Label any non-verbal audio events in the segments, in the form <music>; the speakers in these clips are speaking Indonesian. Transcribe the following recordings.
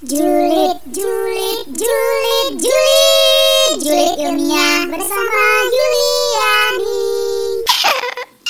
Julid, julid, julid, julid, julid ilmiah bersama Yuliani.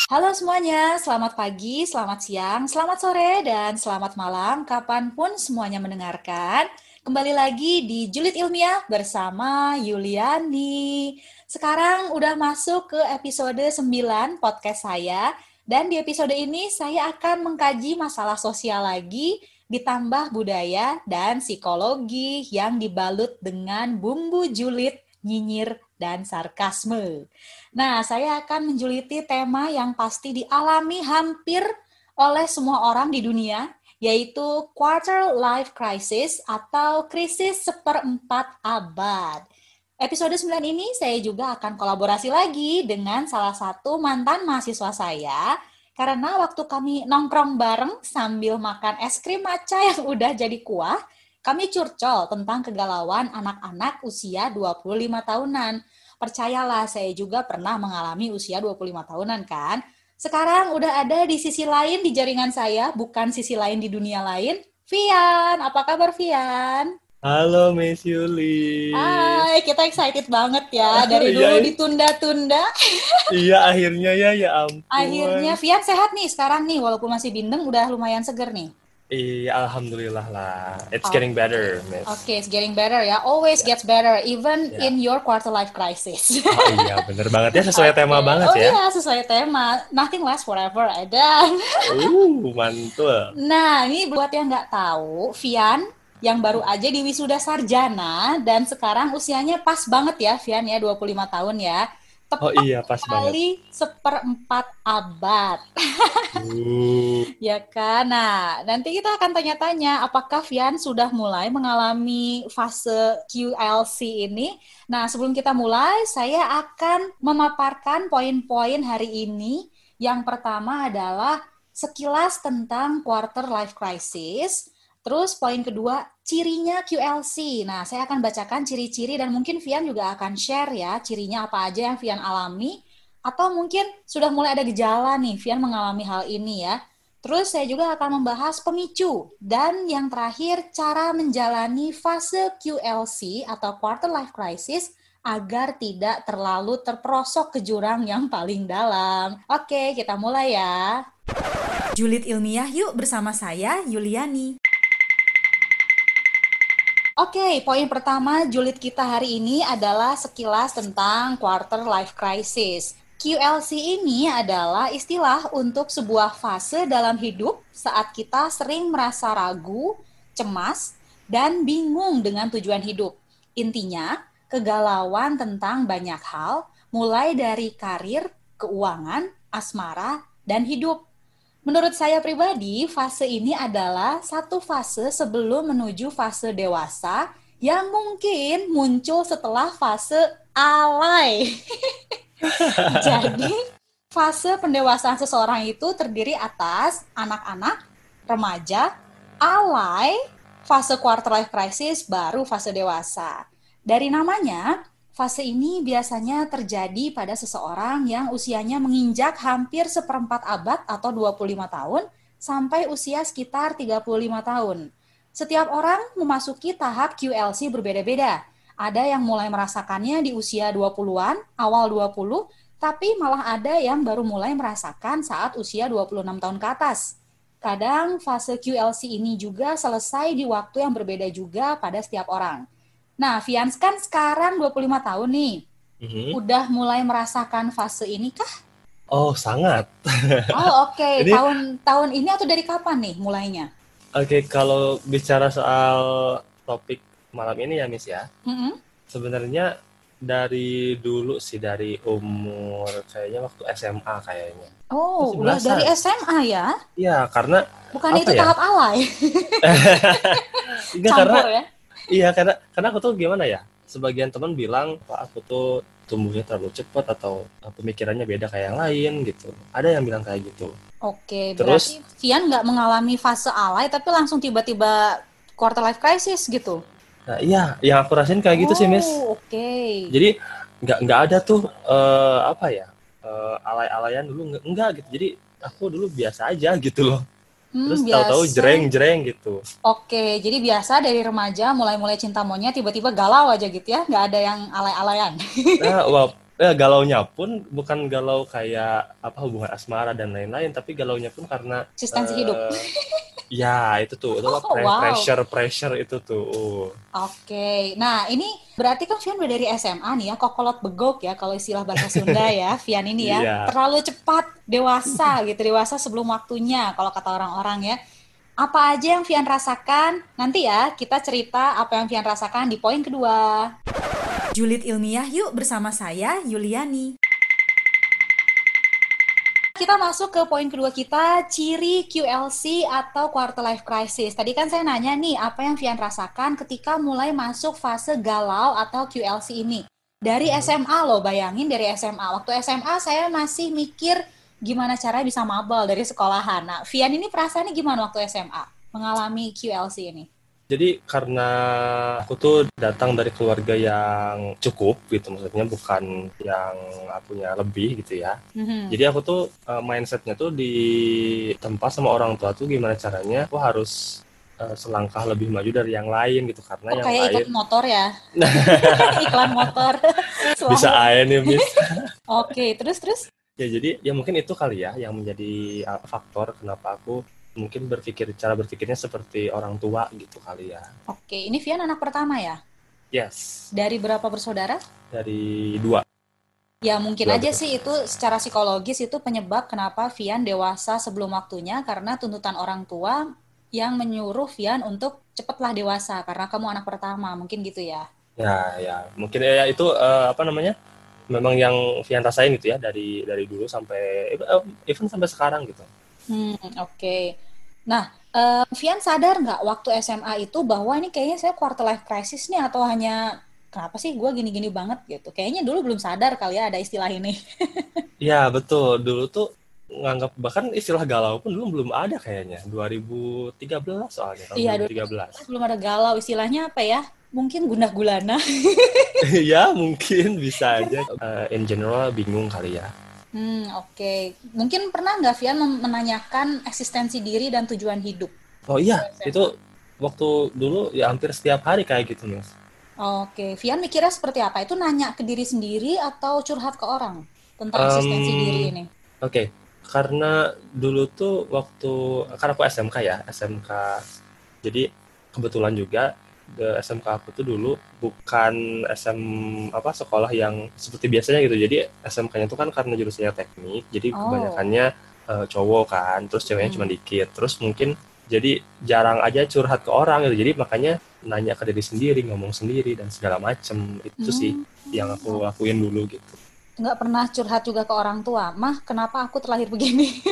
Halo semuanya, selamat pagi, selamat siang, selamat sore, dan selamat malam kapan pun semuanya mendengarkan. Kembali lagi di Julid Ilmiah bersama Yuliani. Sekarang udah masuk ke episode 9 podcast saya, dan di episode ini saya akan mengkaji masalah sosial lagi, ditambah budaya dan psikologi yang dibalut dengan bumbu julid, nyinyir, dan sarkasme. Nah, saya akan menjuliti tema yang pasti dialami hampir oleh semua orang di dunia, yaitu quarter life crisis atau krisis seperempat abad. Episode 9 ini saya juga akan kolaborasi lagi dengan salah satu mantan mahasiswa saya, karena waktu kami nongkrong bareng sambil makan es krim maca yang udah jadi kuah, kami curcol tentang kegalauan anak-anak usia 25 tahunan. Percayalah, saya juga pernah mengalami usia 25 tahunan kan. Sekarang udah ada di sisi lain di jaringan saya, bukan sisi lain di dunia lain. Vian, apa kabar Vian? Halo Miss Yuli. Hai, kita excited banget ya. <laughs> Dari Iya, dulu iya. ditunda-tunda. <laughs> Iya akhirnya ya ya ampun. Akhirnya Vian sehat nih sekarang nih, walaupun masih bindeng udah lumayan seger nih. Iya alhamdulillah lah. It's Oh. getting better, Miss. Oke, it's getting better ya. Always gets better, even Ya. in your quarter life crisis. <laughs> Oh iya bener banget ya sesuai tema Oke. banget oh, ya. iya, sesuai tema. Nothing lasts forever, ada. Uh mantul. Nah, ini buat yang nggak tahu, Vian yang baru aja di wisuda sarjana dan sekarang usianya pas banget ya, Vian ya, 25 tahun ya. Oh Tepat iya pas banget. kali seperempat abad. Uh, <laughs> Ya kan? Nah, nanti kita akan tanya-tanya apakah Vian sudah mulai mengalami fase QLC ini. Nah, sebelum kita mulai, saya akan memaparkan poin-poin hari ini. Yang pertama adalah sekilas tentang quarter life crisis. Terus poin kedua, cirinya QLC. Nah, saya akan bacakan ciri-ciri dan mungkin Vian juga akan share ya cirinya apa aja yang Vian alami atau mungkin sudah mulai ada gejala nih, Vian mengalami hal ini ya. Terus saya juga akan membahas pemicu dan yang terakhir cara menjalani fase QLC atau quarter life crisis agar tidak terlalu terperosok ke jurang yang paling dalam. Oke, kita mulai ya. Julid ilmiah yuk bersama saya Yuliani. Oke, poin pertama julid kita hari ini adalah sekilas tentang quarter life crisis. QLC ini adalah istilah untuk sebuah fase dalam hidup saat kita sering merasa ragu, cemas, dan bingung dengan tujuan hidup. Intinya, kegalauan tentang banyak hal, mulai dari karir, keuangan, asmara, dan hidup. Menurut saya pribadi, fase ini adalah satu fase sebelum menuju fase dewasa yang mungkin muncul setelah fase alay. <laughs> Jadi, fase pendewasaan seseorang itu terdiri atas anak-anak, remaja, alay, fase quarter life crisis, baru fase dewasa. Dari namanya, fase ini biasanya terjadi pada seseorang yang usianya menginjak hampir seperempat abad atau 25 tahun sampai usia sekitar 35 tahun. Setiap orang memasuki tahap QLC berbeda-beda. Ada yang mulai merasakannya di usia 20-an, awal 20, tapi malah ada yang baru mulai merasakan saat usia 26 tahun ke atas. Kadang fase QLC ini juga selesai di waktu yang berbeda juga pada setiap orang. Nah, Vians kan sekarang 25 tahun nih. mhm. Udah mulai merasakan fase ini kah? Oh sangat. Oh, oke. <laughs> Ini- Tahun tahun ini atau dari kapan nih mulainya? Oke kalau bicara soal topik malam ini ya Miss ya. Mm-mm. Sebenarnya dari dulu sih dari umur kayaknya waktu SMA kayaknya. Oh, udah dari SMA ya? Iya karena Bukan itu ya? tahap alay, <laughs> enggak karena ya? Iya karena karena aku tuh gimana ya sebagian teman bilang Pak aku tuh tumbuhnya terlalu cepat atau uh, pemikirannya beda kayak yang lain gitu. Ada yang bilang kayak gitu. Oke, Terus- berarti Vian nggak mengalami fase alay, tapi langsung tiba-tiba quarter life crisis gitu. nah iya yang aku rasain kayak gitu sih Miss. Oh, oke. jadi nggak nggak ada tuh eh, apa ya eh, alay-alayan dulu nggak- enggak gitu. Jadi aku dulu biasa aja gitu loh Hmm, Terus tahu-tahu biasa. jreng-jreng gitu. Oke, jadi biasa dari remaja mulai-mulai cinta monyet tiba-tiba galau aja gitu ya, nggak ada yang alay-alayan. Nah, wah, eh, galaunya pun bukan galau kayak apa hubungan asmara dan lain-lain, tapi galaunya pun karena Eksistensi eh, hidup. <laughs> Ya, itu tuh, itu Oh, pre- wow. pressure pressure itu tuh. Uh. Oke, nah ini berarti kan udah dari SMA nih ya, kokolot begok ya kalau istilah bahasa Sunda ya, <laughs> Vian ini ya, Iya. terlalu cepat dewasa <laughs> gitu, dewasa sebelum waktunya kalau kata orang-orang ya. Apa aja yang Vian rasakan? Nanti ya kita cerita apa yang Vian rasakan di poin kedua. Julid ilmiah yuk bersama saya Yuliani. Kita masuk ke poin kedua kita, ciri QLC atau quarter life crisis. Tadi kan saya nanya nih, apa yang Vian rasakan ketika mulai masuk fase galau atau QLC ini? Dari SMA loh, bayangin dari SMA. Waktu SMA saya masih mikir gimana caranya bisa mabal dari sekolahan. Nah, Vian ini perasaannya gimana waktu SMA mengalami QLC ini? Jadi karena aku tuh datang dari keluarga yang cukup gitu, maksudnya bukan yang punya lebih gitu ya. Mhm. Jadi aku tuh eh, mindsetnya tuh di tempat sama orang tua tuh gimana caranya aku harus eh, selangkah lebih maju dari yang lain gitu karena Oh, yang kayak lain ikut motor ya? <laughs> Iklan motor. <laughs> bisa aja nih Miss. <laughs> Oke, terus terus? Ya jadi ya mungkin itu kali ya yang menjadi uh, faktor kenapa aku mungkin berpikir cara berpikirnya seperti orang tua gitu kali ya. Oke, ini Vian anak pertama ya? Yes, Dari berapa bersaudara? dari dua. Ya mungkin Dua, aja betul. sih itu secara psikologis itu penyebab kenapa Vian dewasa sebelum waktunya karena tuntutan orang tua yang menyuruh Vian untuk cepatlah dewasa karena kamu anak pertama, mungkin gitu ya. Ya ya mungkin ya itu uh, apa namanya memang yang Vian rasain gitu ya dari dari dulu sampai eh, even sampai sekarang gitu. Hmm, oke. Nah, eh, Vian sadar nggak waktu SMA itu bahwa ini kayaknya saya quarter life crisis nih atau hanya kenapa sih gue gini-gini banget gitu? Kayaknya dulu belum sadar kali ya ada istilah ini. <laughs> Ya betul dulu tuh nganggap bahkan istilah galau pun dulu belum ada kayaknya 2013 soalnya tahun Iya, 2013. belum ada galau istilahnya apa ya? Mungkin gundah gulana. <laughs> ya mungkin bisa aja Eh, in general bingung kali ya. Hmm, oke. Mungkin pernah nggak Vian menanyakan eksistensi diri dan tujuan hidup? Oh iya, SMA. itu waktu dulu ya hampir setiap hari kayak gitu, Mas. Oke, Vian mikirnya seperti apa? Itu nanya ke diri sendiri atau curhat ke orang tentang Em, eksistensi diri ini? Oke, karena dulu tuh waktu karena aku SMK ya, SMK. Jadi kebetulan juga the SMK aku tuh dulu bukan SM apa sekolah yang seperti biasanya gitu. Jadi SMK-nya tuh kan karena jurusannya teknik, jadi Oh. kebanyakannya eh, cowok kan, terus ceweknya Hmm. cuma dikit. Terus mungkin jadi jarang aja curhat ke orang gitu. Jadi makanya nanya ke diri sendiri, ngomong sendiri dan segala macem. Itu sih Hmm. yang aku lakuin dulu gitu. Nggak pernah curhat juga ke orang tua, mah kenapa aku terlahir begini?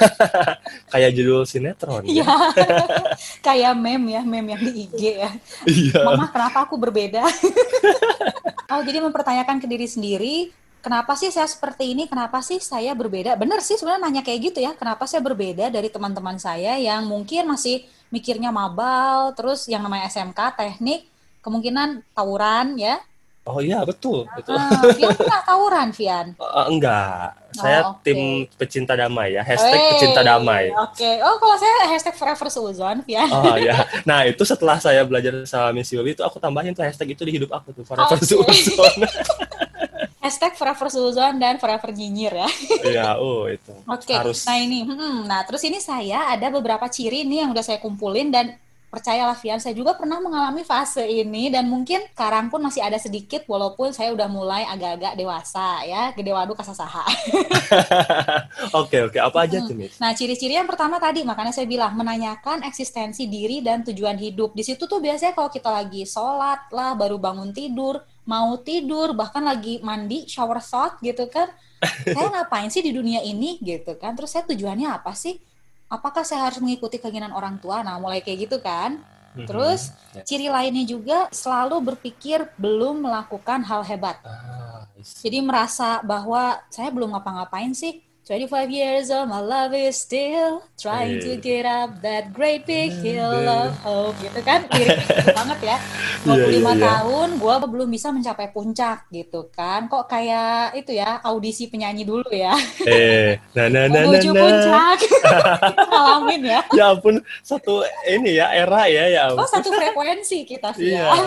<laughs> Kayak judul sinetron. Iya, ya. <laughs> kayak meme ya, meme yang di IG ya. Iya. Mama kenapa aku berbeda? <laughs> oh jadi mempertanyakan ke diri sendiri, kenapa sih saya seperti ini? Kenapa sih saya berbeda? Bener sih sebenarnya nanya kayak gitu ya, kenapa saya berbeda dari teman-teman saya yang mungkin masih mikirnya mabal, terus yang namanya SMK, teknik, kemungkinan tawuran ya. Oh iya betul, betul. Ah, Vian pernah tawuran, Vian? Eh, enggak, saya Oh, oke. tim pecinta damai ya, hashtag Wey, pecinta damai. Oke, oh kalau saya hashtag forever seuzon, Vian. Oh ya, nah itu setelah saya belajar sama Miss Yuli itu aku tambahin tuh hashtag itu di hidup aku tuh forever Oke. Suuzon. <laughs> Hashtag forever seuzon dan forever nyinyir ya. Iya, oh itu Oke, harus. nah ini, hmm, nah terus ini saya ada beberapa ciri nih yang udah saya kumpulin dan percayalah Vian, saya juga pernah mengalami fase ini dan mungkin sekarang pun masih ada sedikit walaupun saya udah mulai agak-agak dewasa ya, gede waduh kasasaha. <laughs> Oke oke, apa aja tuh Miss? Nah, ciri-ciri yang pertama tadi, makanya saya bilang menanyakan eksistensi diri dan tujuan hidup. Di situ tuh biasanya kalau kita lagi sholat lah, baru bangun tidur, mau tidur, bahkan lagi mandi, shower thought gitu kan. <laughs> Saya ngapain sih di dunia ini gitu kan? Terus saya tujuannya apa sih? Apakah saya harus mengikuti keinginan orang tua? Nah, mulai kayak gitu kan. Terus Ya. ciri lainnya juga selalu berpikir belum melakukan hal hebat. Ah. Jadi merasa bahwa saya belum ngapa-ngapain sih, 25 years old, my love is still trying to Eh. get up that great big hill of hope. Gitu kan, gitu <laughs> banget ya. 25 Iya, iya, iya. tahun, gue belum bisa mencapai puncak gitu kan. Kok kayak itu ya, audisi penyanyi dulu ya. Eh, nah nah nah nah. Menuju nah. puncak. <laughs> Ngalamin ya. Ya ampun, satu ini ya era ya ya. Oh, ampun. satu frekuensi kita, Fian. Iya. <laughs>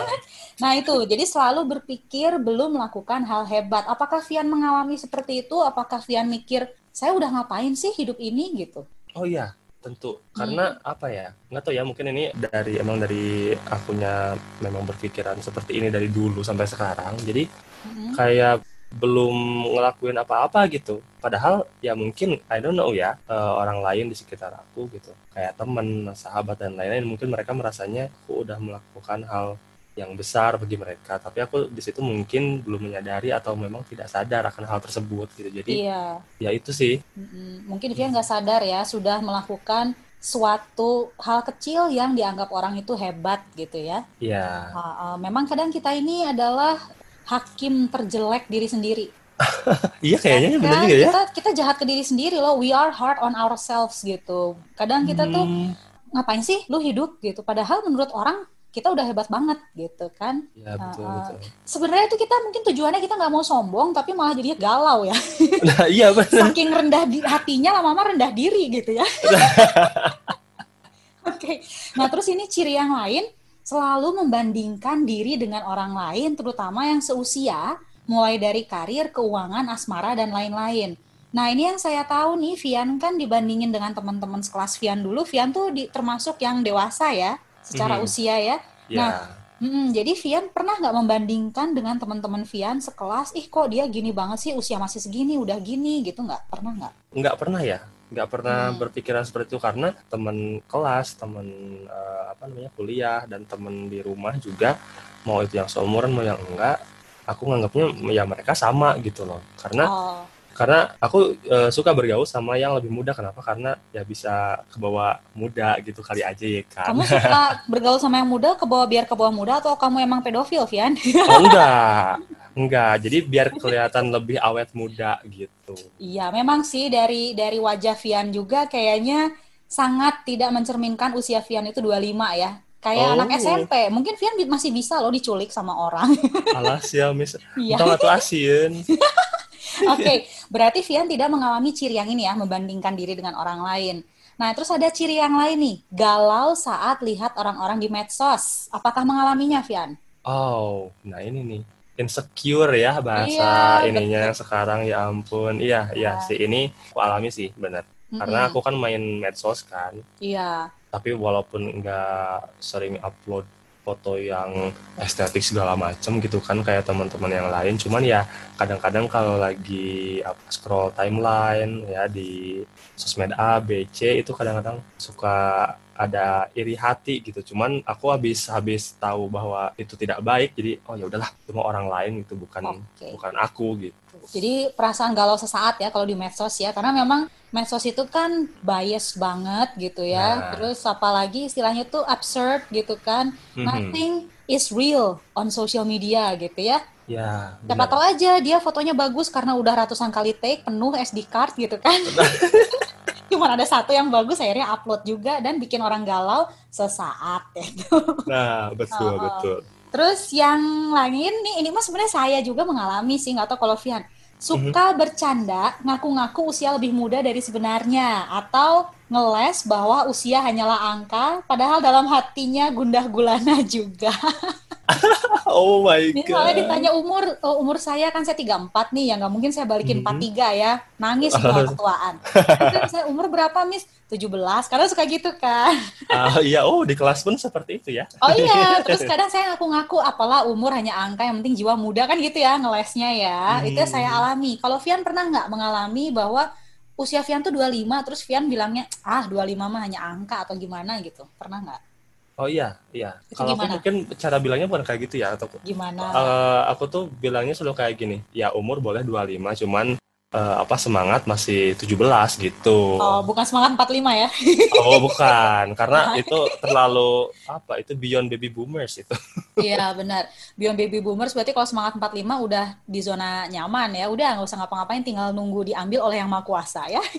Nah itu, jadi selalu berpikir belum melakukan hal hebat. Apakah Fian mengalami seperti itu? Apakah Fian mikir, saya udah ngapain sih hidup ini gitu? Oh iya, tentu. Karena apa ya? Nggak tahu ya, mungkin ini dari emang dari akunya memang berpikiran seperti ini dari dulu sampai sekarang. Jadi Mm-mm. kayak belum ngelakuin apa-apa gitu. Padahal ya mungkin I don't know ya eh, orang lain di sekitar aku gitu. Kayak temen, sahabat dan lain-lain mungkin mereka merasanya aku udah melakukan hal yang besar bagi mereka. Tapi aku di situ mungkin belum menyadari atau memang tidak sadar akan hal tersebut gitu. Jadi Iya, ya itu sih. Mm-mm. mungkin Fian nggak sadar ya, sudah melakukan suatu hal kecil yang dianggap orang itu hebat gitu ya. Ya. Ah, ah, memang kadang kita ini adalah hakim terjelek diri sendiri. <laughs> Iya kayaknya benar Kan juga ya. kita kita jahat ke diri sendiri loh. We are hard on ourselves gitu. Kadang kita tuh Hmm, ngapain sih lu hidup gitu. Padahal menurut orang kita udah hebat banget gitu kan. ya betul ah. betul. Sebenarnya itu kita mungkin tujuannya kita nggak mau sombong tapi malah jadinya galau ya. <laughs> Nah, iya benar. Saking rendah di hatinya lama-lama rendah diri gitu ya. <laughs> Oke. Nah, terus ini ciri yang lain selalu membandingkan diri dengan orang lain terutama yang seusia mulai dari karir, keuangan, asmara dan lain-lain. Nah, ini yang saya tahu nih, Vian kan dibandingin dengan teman-teman sekelas Vian dulu, Vian tuh di- termasuk yang dewasa ya, secara Mhm. usia ya. Ya. Nah, Mm-mm, jadi Vian pernah nggak membandingkan dengan teman-teman Vian sekelas, ih kok dia gini banget sih usia masih segini, udah gini gitu nggak? Pernah nggak? nggak pernah ya nggak pernah Hmm. berpikiran seperti itu karena teman kelas teman eh, apa namanya kuliah dan teman di rumah juga mau itu yang seumuran mau yang enggak aku nganggapnya ya mereka sama gitu loh karena Oh, karena aku eh, suka bergaul sama yang lebih muda kenapa karena ya bisa ke bawah muda gitu kali aja ya kan kamu suka bergaul sama yang muda ke bawah biar ke bawah muda atau kamu emang pedofil, Vian? <laughs> oh enggak enggak jadi biar kelihatan lebih awet muda gitu Iya, memang sih dari dari wajah Vian juga kayaknya sangat tidak mencerminkan usia Vian itu 25 ya. Kayak Oh. anak SMP. Mungkin Vian masih bisa loh diculik sama orang. alas ya miss <laughs> Iya. Atuh asin <laughs> <laughs> Oke, berarti Vian tidak mengalami ciri yang ini ya, membandingkan diri dengan orang lain. Nah, terus ada ciri yang lain nih, galau saat lihat orang-orang di medsos. Apakah mengalaminya, Vian? Oh, nah ini nih insecure ya Iya, bahasa ininya yang sekarang ya ampun. Iya, iya Iya. sih ini aku alami sih benar. Karena Mm-mm. aku kan main medsos kan, Iya. tapi walaupun nggak sering upload foto yang estetik segala macem gitu kan kayak teman-teman yang lain, cuman ya kadang-kadang kalau lagi apa, scroll timeline ya di sosmed A, B, C itu kadang-kadang suka ada iri hati gitu. Cuman aku habis habis tahu bahwa itu tidak baik, jadi oh ya udahlah, itu mah orang lain gitu, bukan Oke. bukan aku gitu. Jadi perasaan galau sesaat ya kalau di medsos ya, karena memang medsos itu kan bias banget gitu ya. Nah. Terus apalagi istilahnya tuh absurd gitu kan. Mhm. Nothing is real on social media gitu ya. Ya, Siapa tahu aja dia fotonya bagus karena udah ratusan kali take, penuh SD card gitu kan. <laughs> Cuman ada satu yang bagus akhirnya upload juga dan bikin orang galau sesaat <laughs> gitu. Nah, betul Oh. betul. Terus yang lain nih, ini mah sebenarnya saya juga mengalami sih, nggak tahu kalau Vian. Suka Mhm. bercanda, ngaku-ngaku usia lebih muda dari sebenarnya. Atau ngeles bahwa usia hanyalah angka, padahal dalam hatinya gundah gulana <laughs> juga. <laughs> Oh my Misalnya god. ditanya umur, oh, umur saya kan saya 34 nih, ya nggak mungkin saya balikin Mhm. 43 ya. Nangis semua <laughs> ketuaan. Saya umur berapa, Miss? 17. Karena suka gitu kan. Ah, iya, oh di kelas pun seperti itu ya. Oh iya, terus kadang saya ngaku-ngaku apalah umur hanya angka yang penting jiwa muda kan gitu ya ngelesnya ya. Itu yang saya Hmm. alami. Kalau Vian pernah nggak mengalami bahwa usia Vian tuh 25 terus Vian bilangnya ah 25 mah hanya angka atau gimana gitu. Pernah nggak? Oh iya, iya. Itu Kalau aku gimana? mungkin cara bilangnya bukan kayak gitu ya atau Gimana? Eh, aku tuh bilangnya selalu kayak gini, ya umur boleh 25, cuman eh, apa semangat masih 17 gitu. Oh, bukan semangat 45 ya? <laughs> Oh, bukan, karena itu terlalu apa? Itu beyond baby boomers itu. <laughs> Iya benar. Beyond baby boomers berarti kalau semangat 45 udah di zona nyaman ya. Udah nggak usah ngapa-ngapain, tinggal nunggu diambil oleh yang maha kuasa ya. <laughs>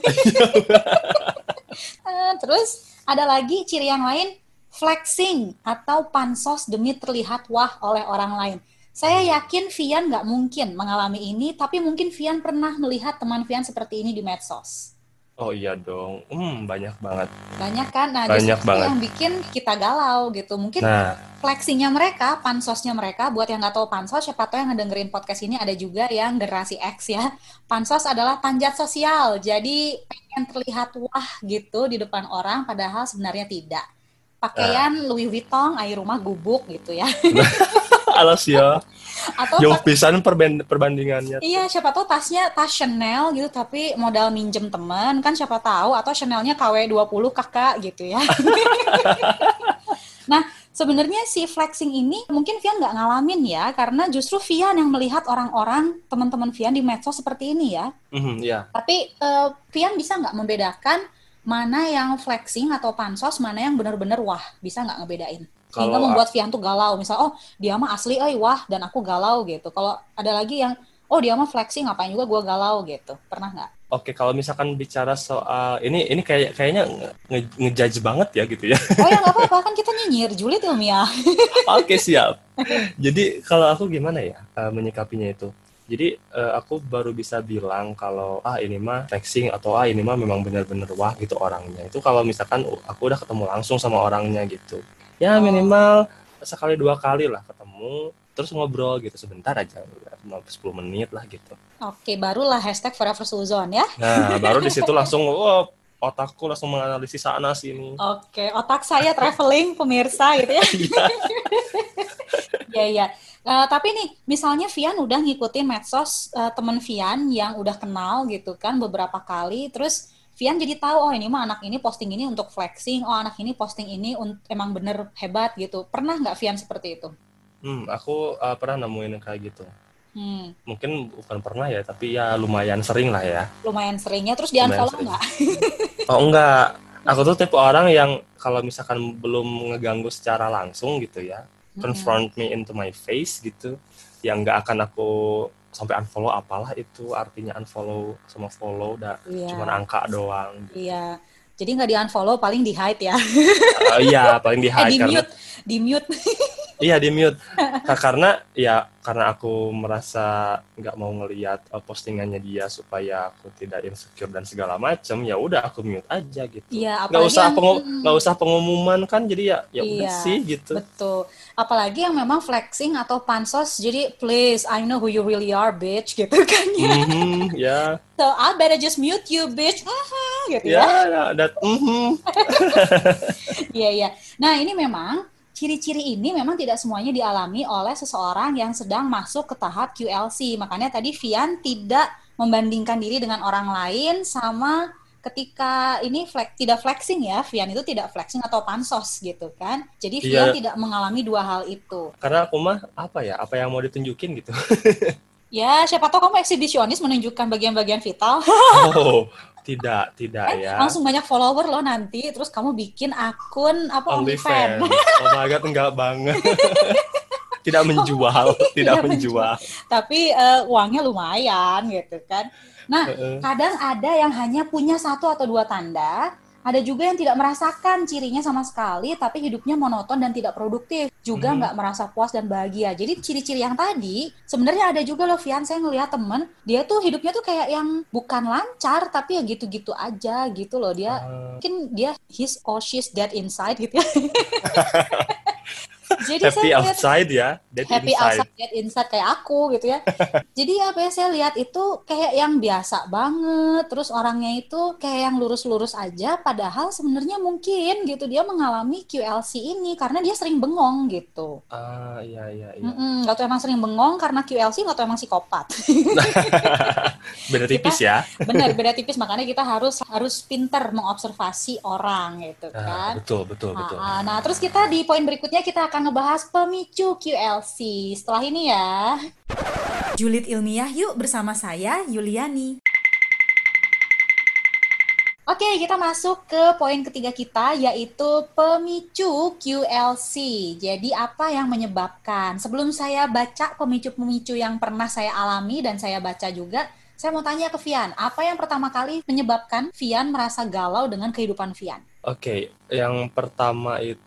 Eh, Terus ada lagi ciri yang lain, flexing atau pansos demi terlihat wah oleh orang lain. Saya yakin Vian nggak mungkin mengalami ini, tapi mungkin Vian pernah melihat teman Vian seperti ini di medsos. Oh iya dong, hmm, banyak banget. Banyak kan? Nah, Banyak banget. yang bikin kita galau gitu. Mungkin Nah, flexingnya mereka, pansosnya mereka, buat yang nggak tahu pansos, siapa tahu yang ngedengerin podcast ini ada juga yang generasi X ya. Pansos adalah panjat sosial, jadi pengen terlihat wah gitu di depan orang, padahal sebenarnya tidak. Pakaian Louis Vuitton, air rumah gubuk gitu ya. <laughs> alas ya, Atau jauh pisan perbandingannya. Iya, siapa tahu tasnya tas Chanel gitu, tapi modal minjem temen kan siapa tahu atau Chanelnya KW20 kakak gitu ya. <laughs> nah, sebenarnya si flexing ini mungkin Vian nggak ngalamin ya, karena justru Vian yang melihat orang-orang teman-teman Vian di medsos seperti ini ya. Mhm, Iya, Tapi eh, Vian bisa nggak membedakan mana yang flexing atau pansos, mana yang benar-benar wah, bisa nggak ngebedain? Hingga Kalau- membuat Vian tuh galau, misal oh dia mah asli, eh wah, dan aku galau gitu. Kalau ada lagi yang oh dia mah flexing, ngapain juga gua galau gitu, pernah nggak? Oke, kalau misalkan bicara soal ini ini kayak kayaknya nge- ngejudge banget ya gitu ya. Oh ya nggak apa-apa <laughs> kan kita nyinyir julid ilmiah. Oke, siap. Jadi kalau aku gimana ya eh, menyikapinya itu? Jadi eh, aku baru bisa bilang kalau ah ini mah flexing atau ah ini mah memang benar-benar wah gitu orangnya. Itu kalau misalkan aku udah ketemu langsung sama orangnya gitu. Ya Oh. minimal sekali dua kali lah ketemu terus ngobrol gitu sebentar aja 10 menit lah gitu. Oke, barulah hashtag Forever Suzon ya. Nah, baru di situ <laughs> langsung oh otakku langsung menganalisis sana sini. Oke, otak saya traveling pemirsa gitu ya. <laughs> Iya, iya. Eh, tapi nih, misalnya Vian udah ngikutin medsos eh, temen Vian yang udah kenal gitu kan beberapa kali, terus Vian jadi tahu oh ini mah anak ini posting ini untuk flexing, oh anak ini posting ini emang bener hebat gitu. Pernah nggak Vian seperti itu? Hmm, aku uh, pernah nemuin yang kayak gitu. Hmm, Mungkin bukan pernah ya, tapi ya lumayan sering lah ya. lumayan seringnya. Terus di unfollow nggak? Oh enggak, aku tuh tipe orang yang kalau misalkan belum ngeganggu secara langsung gitu ya, confront me into my face gitu, yang nggak akan aku sampai unfollow apalah itu artinya unfollow sama follow udah Iya. cuman angka doang. Iya. Jadi nggak di unfollow, paling di hide ya. Oh iya, paling di Eh, hide di karena mute, di mute. Iya di mute <laughs> Ka- karena ya karena aku merasa nggak mau ngelihat uh, postingannya dia supaya aku tidak insecure dan segala macam ya udah aku mute aja gitu Iya, nggak usah yang- pengu- Mm. nggak usah pengumuman kan jadi ya ya udah Iya, sih gitu Betul. Apalagi yang memang flexing atau pansos, jadi please, I know who you really are, bitch, gitu kan ya. Mhm, ya <laughs> So, I better just mute you, bitch, Mhm, gitu ya ya. ya that mhm. <laughs> Iya, iya. Nah, ini memang ciri-ciri ini memang tidak semuanya dialami oleh seseorang yang sedang masuk ke tahap QLC. Makanya tadi Vian tidak membandingkan diri dengan orang lain sama ketika ini flex, tidak flexing ya, Vian itu tidak flexing atau pansos gitu kan. Jadi Vian Iya. tidak mengalami dua hal itu. karena aku mah apa ya apa yang mau ditunjukin gitu Ya, siapa tahu kamu eksibisionis menunjukkan bagian-bagian vital. <laughs> oh tidak tidak Eh, ya langsung banyak follower loh nanti. Terus kamu bikin akun apa OnlyFans. <laughs> Oh my god enggak banget <laughs> tidak menjual tidak Tidak menjual Tapi eh, uangnya lumayan gitu kan. Nah, Heeh. kadang ada yang hanya punya satu atau dua tanda. Ada juga yang tidak merasakan cirinya sama sekali, tapi hidupnya monoton dan tidak produktif. Juga Mhm. nggak merasa puas dan bahagia. Jadi ciri-ciri yang tadi, sebenarnya ada juga loh, Vian, saya ngelihat temen, dia tuh hidupnya tuh kayak yang bukan lancar, tapi ya gitu-gitu aja gitu loh. Dia Ah. mungkin dia his or she's dead inside gitu ya. <laughs> Jadi happy saya lihat outside ya dead happy inside outside dead inside kayak aku gitu ya. <laughs> Jadi apa ya saya lihat itu kayak yang biasa banget, terus orangnya itu kayak yang lurus-lurus aja, padahal sebenarnya mungkin gitu dia mengalami QLC ini karena dia sering bengong gitu. ah iya iya iya Mm-mm, Nggak tuh emang sering bengong karena QLC nggak tuh emang psikopat. <laughs> beda tipis ya Benar beda tipis makanya kita harus harus pinter mengobservasi orang gitu nah, kan. betul betul betul Ah, ah. Nah, terus kita di poin berikutnya kita akan ngebahas pemicu QLC. Setelah ini ya. Julid ilmiah yuk bersama saya Yuliani. Oke, kita masuk ke poin ketiga kita yaitu pemicu QLC. Jadi apa yang menyebabkan? Sebelum saya baca pemicu-pemicu yang pernah saya alami dan saya baca juga, saya mau tanya ke Vian, apa yang pertama kali menyebabkan Vian merasa galau dengan kehidupan Vian? Oke, yang pertama itu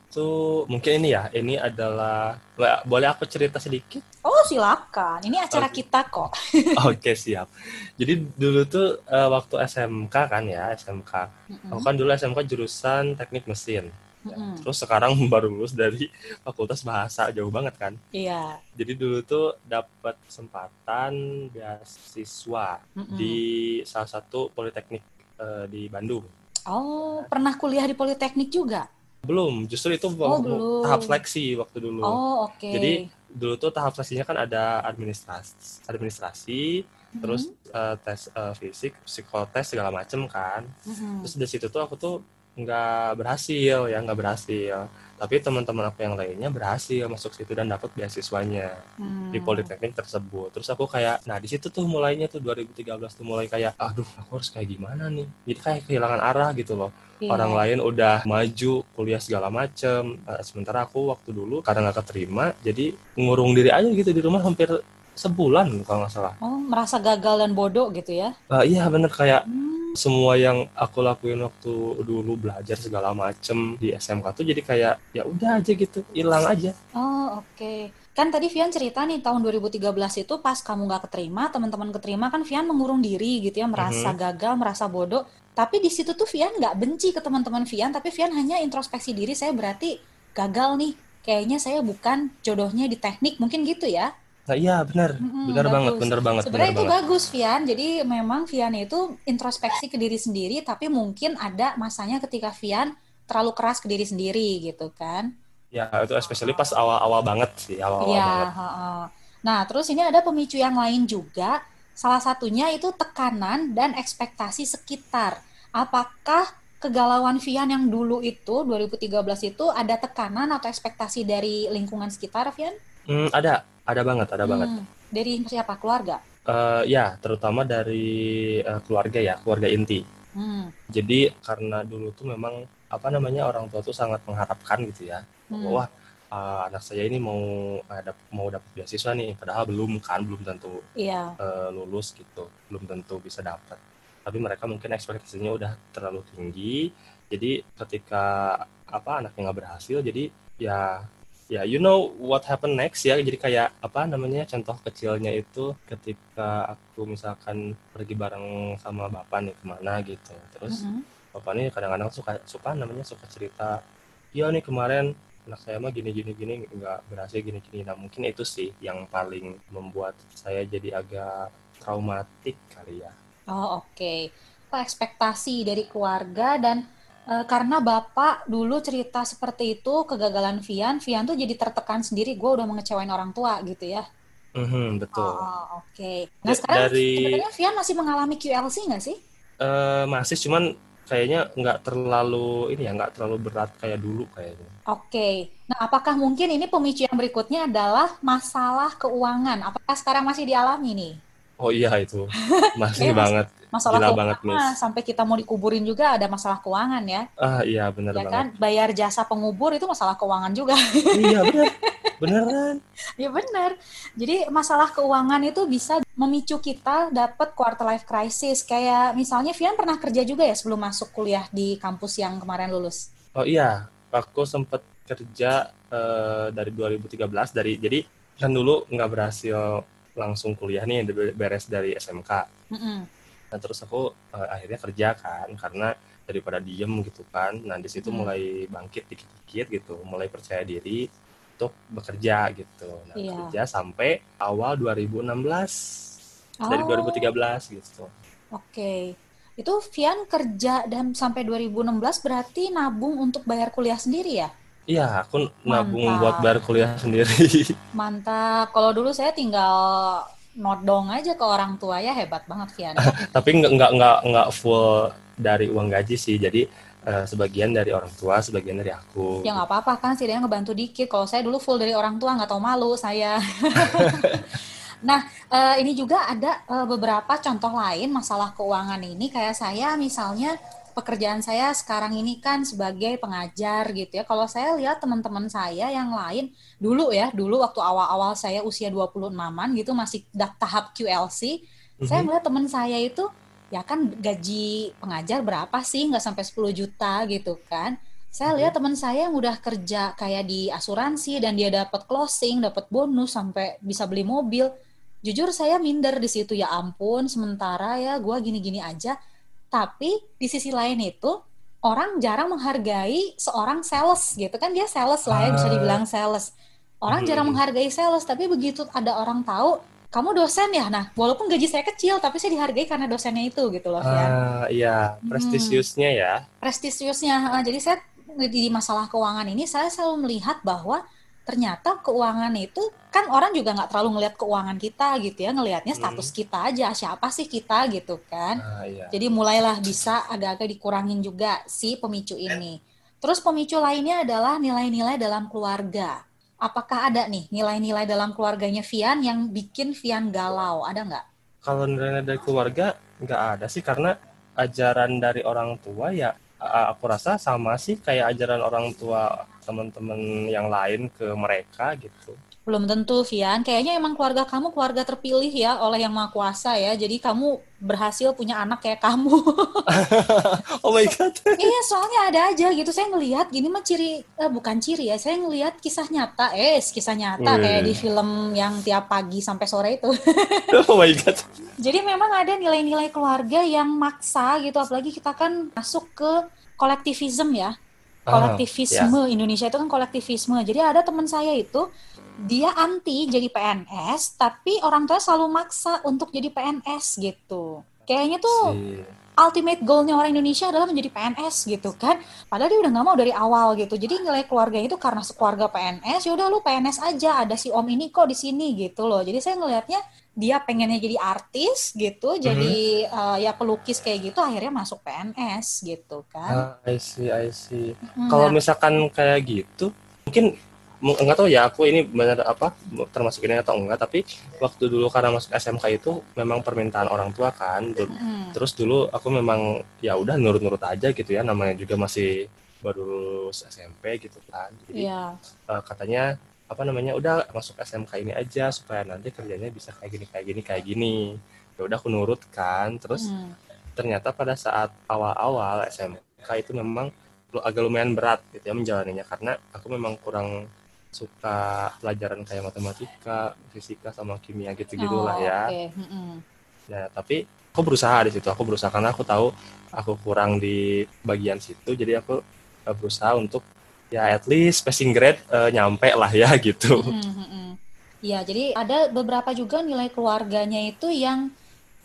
mungkin ini ya, ini adalah boleh aku cerita sedikit? Oh silakan, ini acara Oke. kita kok. <laughs> Oke siap. Jadi dulu tuh uh, waktu SMK kan ya, SMK. Mm-hmm. Aku kan dulu SMK jurusan teknik mesin. Mm-hmm. Terus sekarang <laughs> baru lulus dari Fakultas Bahasa, jauh banget kan? Iya. Jadi dulu tuh dapat kesempatan beasiswa mm-hmm. di salah satu politeknik uh, di Bandung Oh, pernah kuliah di Politeknik juga? Belum, justru itu oh, belum. tahap seleksi waktu dulu. Oh, oke. Okay. Jadi dulu tuh tahap seleksinya kan ada administrasi, administrasi, mm-hmm. terus uh, tes uh, fisik, psikotes segala macem kan. Mm-hmm. Terus dari situ tuh aku tuh nggak berhasil ya, nggak berhasil. Tapi teman-teman aku yang lainnya berhasil masuk situ dan dapat beasiswanya hmm. di politeknik tersebut. Terus aku kayak nah di situ tuh mulainya tuh 2013 tuh mulai kayak aduh aku harus kayak gimana nih? Jadi kayak kehilangan arah gitu loh. Yeah. orang lain udah maju kuliah segala macem. Nah, sementara aku waktu dulu karena nggak keterima jadi ngurung diri aja gitu di rumah hampir sebulan kalau nggak salah. Oh, merasa gagal dan bodoh gitu ya? Uh, iya bener kayak hmm semua yang aku lakuin waktu dulu belajar segala macem di SMK tuh jadi kayak ya udah aja gitu hilang aja oh oke okay. kan tadi Vian cerita nih tahun 2013 itu pas kamu nggak keterima teman-teman keterima kan Vian mengurung diri gitu ya merasa mm-hmm. gagal merasa bodoh tapi di situ tuh Vian nggak benci ke teman-teman Vian tapi Vian hanya introspeksi diri saya berarti gagal nih kayaknya saya bukan jodohnya di teknik mungkin gitu ya Nah, iya benar, mm-hmm, benar bagus. banget, benar banget. Sebenarnya itu banget. bagus, Vian. Jadi memang Vian itu introspeksi ke diri sendiri, tapi mungkin ada masanya ketika Vian terlalu keras ke diri sendiri, gitu kan? Ya itu especially pas awal-awal banget sih, awal-awal ya, banget. Nah terus ini ada pemicu yang lain juga. Salah satunya itu tekanan dan ekspektasi sekitar. Apakah kegalauan Vian yang dulu itu 2013 itu ada tekanan atau ekspektasi dari lingkungan sekitar, Vian? Hmm, ada ada banget, ada hmm, banget. Dari siapa? Keluarga? Uh, ya, terutama dari uh, keluarga ya, keluarga inti. Hmm. Jadi karena dulu tuh memang apa namanya orang tua tuh sangat mengharapkan gitu ya, hmm. bahwa uh, anak saya ini mau ada mau dapat beasiswa nih, padahal belum kan, belum tentu yeah. Iya. uh, lulus gitu, belum tentu bisa dapat. Tapi mereka mungkin ekspektasinya udah terlalu tinggi, jadi ketika apa anaknya nggak berhasil, jadi ya ya you know what happen next ya jadi kayak apa namanya contoh kecilnya itu ketika aku misalkan pergi bareng sama bapak nih ke mana gitu terus mm -hmm. bapak nih kadang-kadang suka suka namanya suka cerita iya nih kemarin anak saya mah gini gini gini nggak berhasil gini gini nah mungkin itu sih yang paling membuat saya jadi agak traumatik kali ya oh oke okay. ekspektasi dari keluarga dan Uh, karena bapak dulu cerita seperti itu kegagalan Vian, Vian tuh jadi tertekan sendiri. Gue udah mengecewain orang tua gitu ya. Mm-hmm, betul. Oh, Oke. Okay. Nah sekarang dari... sebenarnya Vian masih mengalami QLC nggak sih? Uh, masih, cuman kayaknya nggak terlalu ini ya nggak terlalu berat kayak dulu kayaknya. Oke. Okay. Nah apakah mungkin ini pemicu yang berikutnya adalah masalah keuangan? Apakah sekarang masih dialami nih? Oh iya itu <laughs> masih banget masalah Gila keuangan banget, sampai kita mau dikuburin juga ada masalah keuangan ya. Ah iya benar ya banget. kan bayar jasa pengubur itu masalah keuangan juga. <laughs> iya benar. Beneran. <laughs> ya benar. Jadi masalah keuangan itu bisa memicu kita dapat quarter life crisis. Kayak misalnya Vian pernah kerja juga ya sebelum masuk kuliah di kampus yang kemarin lulus. Oh iya, aku sempat kerja uh, dari 2013 dari jadi kan dulu nggak berhasil langsung kuliah nih beres dari SMK. Mm -hmm Nah terus aku uh, akhirnya kerja kan karena daripada diem gitu kan. Nah di situ hmm. mulai bangkit dikit-dikit gitu, mulai percaya diri untuk bekerja gitu. Nah iya. kerja sampai awal 2016 oh. dari 2013 gitu. Oke. Okay. Itu Vian kerja dan sampai 2016 berarti nabung untuk bayar kuliah sendiri ya? Iya, aku nabung Mantap. buat bayar kuliah sendiri. <laughs> Mantap. Kalau dulu saya tinggal nodong aja ke orang tua ya hebat banget Vian. <laughs> Tapi nggak nggak nggak nggak full dari uang gaji sih. Jadi uh, sebagian dari orang tua, sebagian dari aku. Ya nggak apa-apa kan sih dia ngebantu dikit. Kalau saya dulu full dari orang tua nggak tahu malu saya. <laughs> nah uh, ini juga ada uh, beberapa contoh lain masalah keuangan ini kayak saya misalnya pekerjaan saya sekarang ini kan sebagai pengajar gitu ya. Kalau saya lihat teman-teman saya yang lain dulu ya, dulu waktu awal-awal saya usia 26-an gitu masih tahap QLC, mm-hmm. saya melihat teman saya itu ya kan gaji pengajar berapa sih nggak sampai 10 juta gitu kan. Saya lihat teman saya yang udah kerja kayak di asuransi dan dia dapat closing, dapat bonus sampai bisa beli mobil. Jujur saya minder di situ ya ampun, sementara ya gue gini-gini aja tapi di sisi lain itu orang jarang menghargai seorang sales gitu kan dia sales lah ya bisa dibilang ah. sales. Orang hmm. jarang menghargai sales tapi begitu ada orang tahu kamu dosen ya. Nah, walaupun gaji saya kecil tapi saya dihargai karena dosennya itu gitu loh, ya. Uh, iya, prestisiusnya hmm. ya. Prestisiusnya. Jadi saya di masalah keuangan ini saya selalu melihat bahwa ternyata keuangan itu kan orang juga nggak terlalu ngelihat keuangan kita gitu ya ngelihatnya hmm. status hmm. kita aja siapa sih kita gitu kan ah, iya. jadi mulailah bisa agak-agak dikurangin juga si pemicu ini terus pemicu lainnya adalah nilai-nilai dalam keluarga apakah ada nih nilai-nilai dalam keluarganya Vian yang bikin Vian galau ada nggak kalau nilai dari keluarga nggak ada sih karena ajaran dari orang tua ya aku rasa sama sih kayak ajaran orang tua teman-teman yang lain ke mereka gitu. Belum tentu, Vian. Kayaknya emang keluarga kamu keluarga terpilih ya oleh Yang Maha Kuasa ya. Jadi kamu berhasil punya anak kayak kamu. <laughs> oh my god. <laughs> iya, soalnya ada aja gitu. Saya ngelihat gini mah ciri eh, bukan ciri ya. Saya ngelihat kisah nyata, eh kisah nyata hmm. kayak di film yang tiap pagi sampai sore itu. <laughs> oh my god. Jadi memang ada nilai-nilai keluarga yang maksa gitu apalagi kita kan masuk ke kolektivisme ya kolektivisme oh, ya. Indonesia itu kan kolektivisme jadi ada teman saya itu dia anti jadi PNS tapi orang tua selalu maksa untuk jadi PNS gitu kayaknya tuh si. ultimate goalnya orang Indonesia adalah menjadi PNS gitu kan padahal dia udah nggak mau dari awal gitu jadi nilai keluarga itu karena sekeluarga PNS ya udah lu PNS aja ada si om ini kok di sini gitu loh jadi saya ngelihatnya dia pengennya jadi artis gitu, mm-hmm. jadi uh, ya pelukis kayak gitu, akhirnya masuk PNS gitu kan. Ah, I see, I see. Mm-hmm. Kalau misalkan kayak gitu, mungkin nggak tahu ya aku ini benar apa termasuk ini atau enggak tapi waktu dulu karena masuk SMK itu memang permintaan orang tua kan mm. terus dulu aku memang ya udah nurut-nurut aja gitu ya namanya juga masih baru lulus SMP gitu kan jadi yeah. Iya. uh, katanya apa namanya udah masuk SMK ini aja supaya nanti kerjanya bisa kayak gini kayak gini kayak gini ya udah aku nurut kan terus hmm. ternyata pada saat awal-awal SMK itu memang agak lumayan berat gitu ya menjalaninya karena aku memang kurang suka pelajaran kayak matematika, fisika sama kimia gitu gitulah oh, ya. Okay. Mm -hmm. Nah tapi aku berusaha di situ, aku berusaha karena aku tahu aku kurang di bagian situ, jadi aku eh, berusaha untuk ya at least passing grade uh, nyampe lah ya <laughs> gitu. Iya, jadi ada beberapa juga nilai keluarganya itu yang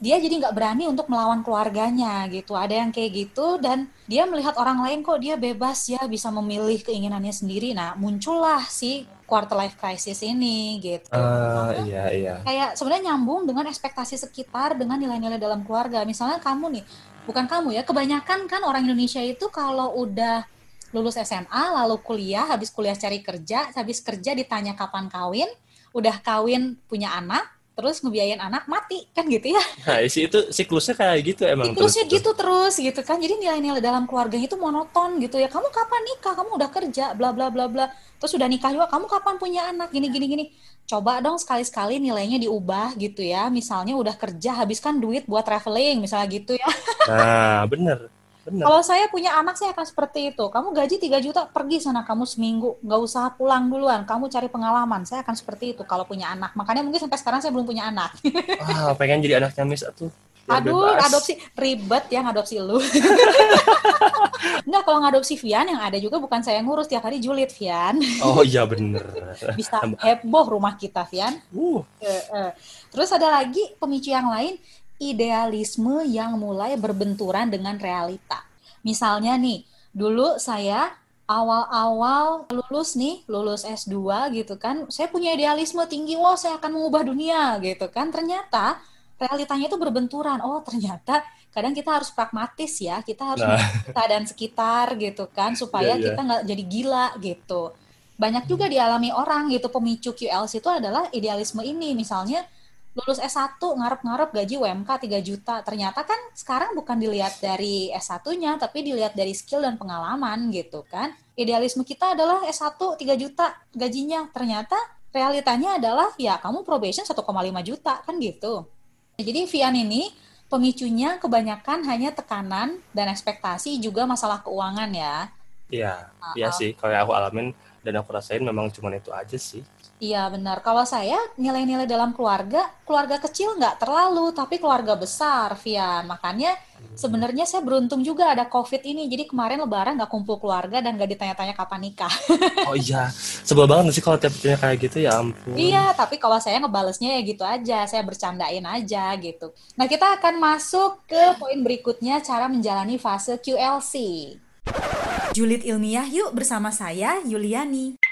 dia jadi nggak berani untuk melawan keluarganya gitu. Ada yang kayak gitu dan dia melihat orang lain kok dia bebas ya bisa memilih keinginannya sendiri. Nah muncullah si quarter life crisis ini gitu. Uh, iya iya. Kayak sebenarnya nyambung dengan ekspektasi sekitar dengan nilai-nilai dalam keluarga. Misalnya kamu nih, bukan kamu ya, kebanyakan kan orang Indonesia itu kalau udah lulus SMA lalu kuliah habis kuliah cari kerja habis kerja ditanya kapan kawin udah kawin punya anak terus ngebiayain anak mati kan gitu ya. <laughs> Nah isi itu siklusnya kayak gitu emang siklusnya terus, gitu terus gitu kan. Jadi nilai-nilai dalam keluarga itu monoton gitu ya. Kamu kapan nikah? Kamu udah kerja bla bla bla bla. Terus udah nikah juga kamu kapan punya anak? Gini gini gini. Coba dong sekali-sekali nilainya diubah gitu ya. Misalnya udah kerja habiskan duit buat traveling misalnya gitu ya. <laughs> Nah bener Bener. Kalau saya punya anak saya akan seperti itu. Kamu gaji 3 juta, pergi sana kamu seminggu, nggak usah pulang duluan. Kamu cari pengalaman. Saya akan seperti itu kalau punya anak. Makanya mungkin sampai sekarang saya belum punya anak. <laughs> Wah, pengen jadi anaknya Miss tuh. Ya Aduh, bebas. adopsi ribet ya ngadopsi lu. <laughs> Enggak, kalau ngadopsi Vian yang ada juga bukan saya yang ngurus tiap hari julid Vian. Oh iya bener. <laughs> Bisa heboh rumah kita Vian. Uh. Terus ada lagi pemicu yang lain idealisme yang mulai berbenturan dengan realita. Misalnya nih, dulu saya awal-awal lulus nih, lulus S2 gitu kan, saya punya idealisme tinggi, wah saya akan mengubah dunia gitu kan. Ternyata realitanya itu berbenturan. Oh, ternyata kadang kita harus pragmatis ya, kita harus nah. keadaan sekitar gitu kan, supaya yeah, yeah. kita nggak jadi gila gitu. Banyak juga dialami orang gitu, pemicu QLC itu adalah idealisme ini. Misalnya lulus S1 ngarep-ngarep gaji UMK 3 juta. Ternyata kan sekarang bukan dilihat dari S1-nya, tapi dilihat dari skill dan pengalaman gitu kan. Idealisme kita adalah S1 3 juta gajinya. Ternyata realitanya adalah ya kamu probation 1,5 juta kan gitu. Jadi Vian ini pemicunya kebanyakan hanya tekanan dan ekspektasi juga masalah keuangan ya. Iya, iya sih. Kalau yang aku alamin dan aku rasain memang cuma itu aja sih. Iya benar. Kalau saya nilai-nilai dalam keluarga, keluarga kecil nggak terlalu, tapi keluarga besar, Vian. Makanya sebenarnya saya beruntung juga ada COVID ini. Jadi kemarin Lebaran nggak kumpul keluarga dan nggak ditanya-tanya kapan nikah. <laughs> Oh iya, sebel banget sih kalau tiap kayak gitu ya ampun. Iya, tapi kalau saya ngebalesnya ya gitu aja, saya bercandain aja gitu. Nah, kita akan masuk ke poin berikutnya, cara menjalani fase QLC. Julid ilmiah yuk bersama saya, Yuliani.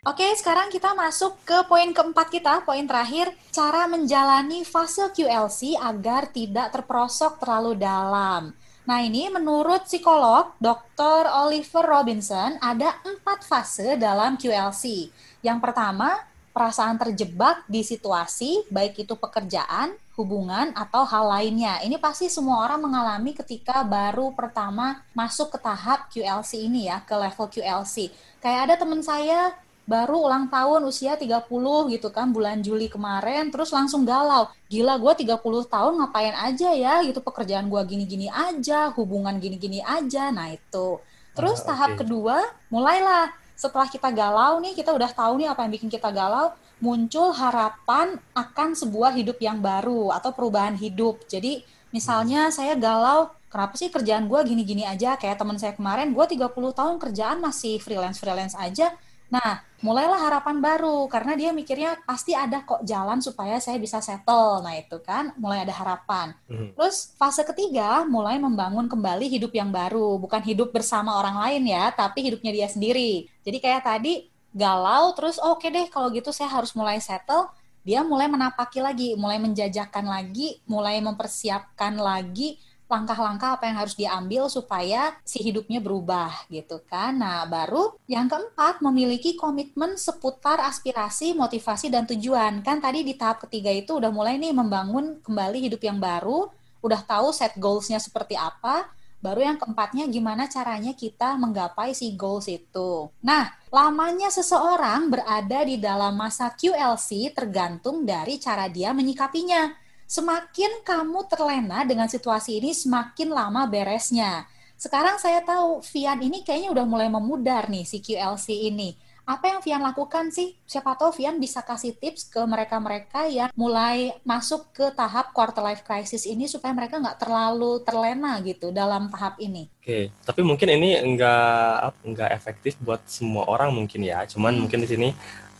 Oke, sekarang kita masuk ke poin keempat kita, poin terakhir, cara menjalani fase QLC agar tidak terperosok terlalu dalam. Nah, ini menurut psikolog Dr. Oliver Robinson ada empat fase dalam QLC. Yang pertama, perasaan terjebak di situasi, baik itu pekerjaan, hubungan, atau hal lainnya. Ini pasti semua orang mengalami ketika baru pertama masuk ke tahap QLC ini ya, ke level QLC. Kayak ada teman saya baru ulang tahun usia 30 gitu kan bulan Juli kemarin terus langsung galau. Gila gue 30 tahun ngapain aja ya gitu. Pekerjaan gue gini-gini aja hubungan gini-gini aja. Nah itu. Terus Ah, tahap oke. kedua mulailah. Setelah kita galau nih kita udah tahu nih apa yang bikin kita galau muncul harapan akan sebuah hidup yang baru atau perubahan hidup. Jadi misalnya saya galau kenapa sih kerjaan gue gini-gini aja? Kayak teman saya kemarin gue 30 tahun kerjaan masih freelance-freelance aja Nah, mulailah harapan baru karena dia mikirnya pasti ada kok jalan supaya saya bisa settle. Nah, itu kan mulai ada harapan. Mhm. Terus fase ketiga mulai membangun kembali hidup yang baru, bukan hidup bersama orang lain ya, tapi hidupnya dia sendiri. Jadi kayak tadi galau terus oke deh kalau gitu saya harus mulai settle. Dia mulai menapaki lagi, mulai menjajakan lagi, mulai mempersiapkan lagi langkah-langkah apa yang harus diambil supaya si hidupnya berubah gitu kan. Nah, baru yang keempat memiliki komitmen seputar aspirasi, motivasi dan tujuan. Kan tadi di tahap ketiga itu udah mulai nih membangun kembali hidup yang baru, udah tahu set goals-nya seperti apa. Baru yang keempatnya gimana caranya kita menggapai si goals itu. Nah, lamanya seseorang berada di dalam masa QLC tergantung dari cara dia menyikapinya semakin kamu terlena dengan situasi ini, semakin lama beresnya. Sekarang saya tahu Vian ini kayaknya udah mulai memudar nih si QLC ini. Apa yang Vian lakukan sih? Siapa tahu Vian bisa kasih tips ke mereka-mereka yang mulai masuk ke tahap quarter life crisis ini supaya mereka nggak terlalu terlena gitu dalam tahap ini. Oke, tapi mungkin ini enggak enggak efektif buat semua orang mungkin ya. Cuman Hmm. mungkin di sini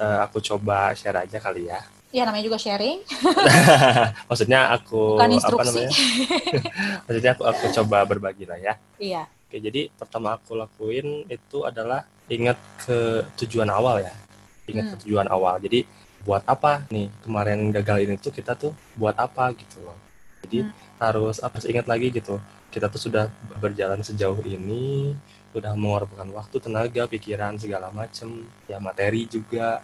eh, aku coba share aja kali ya. Ya namanya juga sharing, <laughs> Maksudnya aku bukan apa instruksi. namanya? <laughs> Maksudnya aku aku coba berbagi lah ya. Iya. Oke, jadi pertama aku lakuin itu adalah ingat ke tujuan awal ya. Ingat ke Hmm. tujuan awal. Jadi buat apa nih kemarin gagal ini tuh kita tuh buat apa gitu loh. Jadi Hmm. harus apa ingat lagi gitu. Kita tuh sudah berjalan sejauh ini, sudah mengorbankan waktu, tenaga, pikiran segala macem, ya materi juga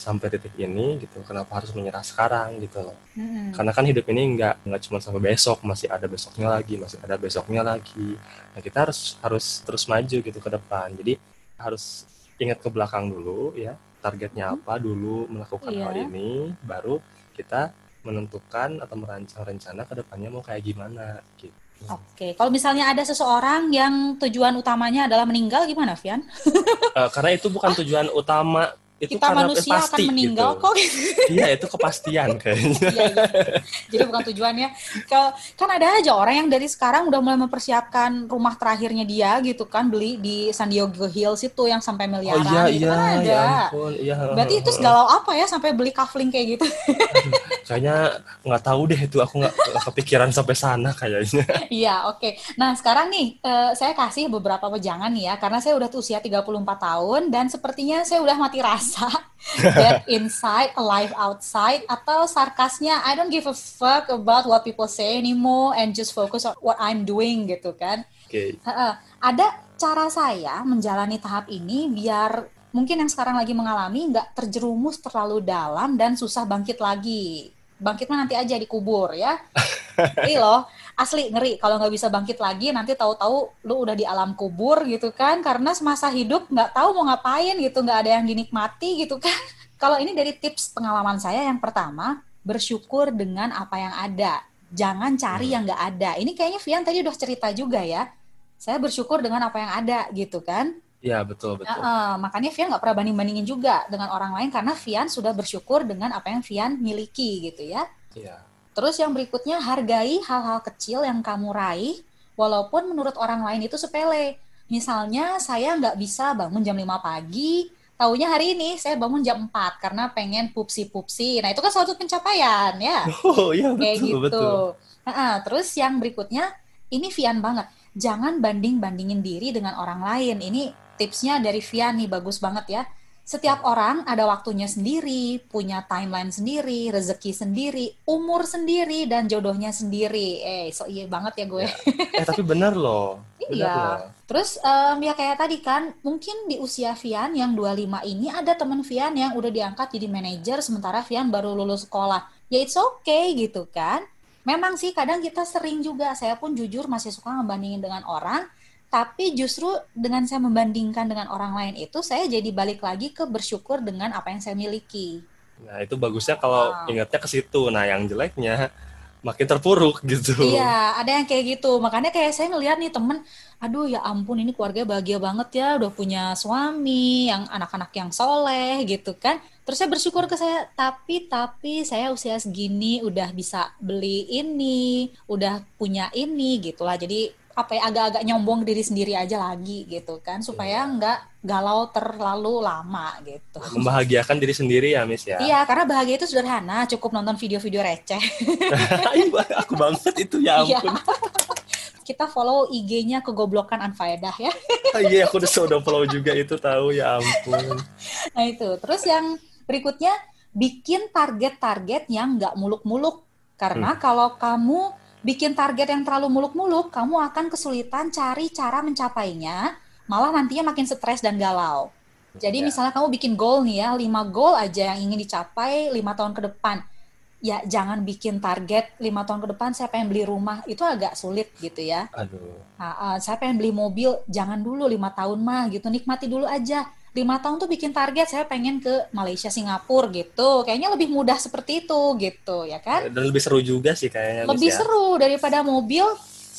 sampai titik ini gitu. Kenapa harus menyerah sekarang gitu loh. Mm-mm. Karena kan hidup ini nggak nggak cuma sampai besok, masih ada besoknya lagi, masih ada besoknya lagi. Nah kita harus harus terus maju gitu ke depan. Jadi harus ingat ke belakang dulu ya, targetnya apa dulu melakukan hal Iya. ini, baru kita menentukan atau merancang rencana ke depannya mau kayak gimana gitu. Oke, kalau misalnya ada seseorang yang tujuan utamanya adalah meninggal, gimana, Vian? Eh, karena itu bukan tujuan utama itu Kita karena manusia pasti akan meninggal gitu. kok. Iya itu kepastian kayaknya. Iya, iya. Jadi bukan tujuannya. Kalau kan ada aja orang yang dari sekarang udah mulai mempersiapkan rumah terakhirnya dia gitu kan beli di San Diego Hills itu yang sampai Oh miliaran iya gitu iya kan ada. ya ampun iya. Berarti itu segalau apa ya sampai beli kafling kayak gitu? Kayaknya nggak tahu deh itu aku nggak kepikiran sampai sana kayaknya. <laughs> Iya, oke. Nah, sekarang nih eh, saya kasih beberapa wejangan nih ya karena saya udah usia 34 tahun dan sepertinya saya udah mati rasa. <laughs> Dead inside, alive outside atau sarkasnya I don't give a fuck about what people say anymore and just focus on what I'm doing gitu kan. Oke. Heeh. Ada cara saya menjalani tahap ini biar mungkin yang sekarang lagi mengalami nggak terjerumus terlalu dalam dan susah bangkit lagi. Bangkit mah nanti aja dikubur ya. Ngeri loh, asli ngeri kalau nggak bisa bangkit lagi nanti tahu-tahu lu udah di alam kubur gitu kan karena semasa hidup nggak tahu mau ngapain gitu nggak ada yang dinikmati gitu kan. Kalau ini dari tips pengalaman saya yang pertama bersyukur dengan apa yang ada, jangan cari yang nggak ada. Ini kayaknya Vian tadi udah cerita juga ya. Saya bersyukur dengan apa yang ada gitu kan. Iya betul betul. Uh, makanya Vian nggak pernah banding-bandingin juga dengan orang lain karena Vian sudah bersyukur dengan apa yang Vian miliki gitu ya. Iya. Terus yang berikutnya hargai hal-hal kecil yang kamu raih walaupun menurut orang lain itu sepele. Misalnya saya nggak bisa bangun jam 5 pagi, taunya hari ini saya bangun jam 4 karena pengen pupsi-pupsi. Nah itu kan suatu pencapaian ya. <laughs> Oh iya betul Kayak gitu. betul. Nah, terus yang berikutnya ini Vian banget. Jangan banding-bandingin diri dengan orang lain. Ini tipsnya dari Vian nih bagus banget ya. Setiap orang ada waktunya sendiri, punya timeline sendiri, rezeki sendiri, umur sendiri, dan jodohnya sendiri. Eh, so iya banget ya gue. Eh tapi bener loh. Bener <laughs> Iya. loh. Terus em, ya kayak tadi kan, mungkin di usia Vian yang 25 ini ada teman Vian yang udah diangkat jadi manajer sementara Vian baru lulus sekolah. Ya it's okay gitu kan. Memang sih kadang kita sering juga, saya pun jujur masih suka ngebandingin dengan orang, tapi justru dengan saya membandingkan dengan orang lain itu, saya jadi balik lagi ke bersyukur dengan apa yang saya miliki. Nah itu bagusnya kalau Ah. ingatnya ke situ. Nah yang jeleknya makin terpuruk <laughs> gitu. Iya, ada yang kayak gitu. Makanya kayak saya ngeliat nih temen, aduh ya ampun ini keluarga bahagia banget ya, udah punya suami, yang anak-anak yang soleh gitu kan. Terus saya bersyukur ke saya, tapi tapi saya usia segini udah bisa beli ini, udah punya ini gitulah. Jadi apa ya agak-agak nyombong diri sendiri aja lagi gitu kan, supaya Iya. nggak galau terlalu lama gitu. Membahagiakan diri sendiri ya Miss ya. Iya, karena bahagia itu sederhana, cukup nonton video-video receh. <laughs> Aku banget itu ya Iya. ampun. <laughs> Kita follow IG-nya kegoblokan Anfaedah ya. <laughs> Iya aku udah sudah follow juga itu tahu ya ampun. Nah itu. Terus yang berikutnya bikin target-target yang nggak muluk-muluk. Karena kalau kamu bikin target yang terlalu muluk-muluk, kamu akan kesulitan cari cara mencapainya, malah nantinya makin stres dan galau. Jadi Ya. misalnya kamu bikin goal nih ya, 5 goal aja yang ingin dicapai 5 tahun ke depan. Ya jangan bikin target 5 tahun ke depan saya pengen beli rumah, itu agak sulit gitu ya. Aduh. Nah, uh, saya pengen beli mobil, jangan dulu lima tahun mah gitu, nikmati dulu aja. Lima tahun tuh bikin target, saya pengen ke Malaysia, Singapura gitu. Kayaknya lebih mudah seperti itu gitu, ya kan? Dan lebih seru juga sih kayaknya Lebih ya. seru daripada mobil.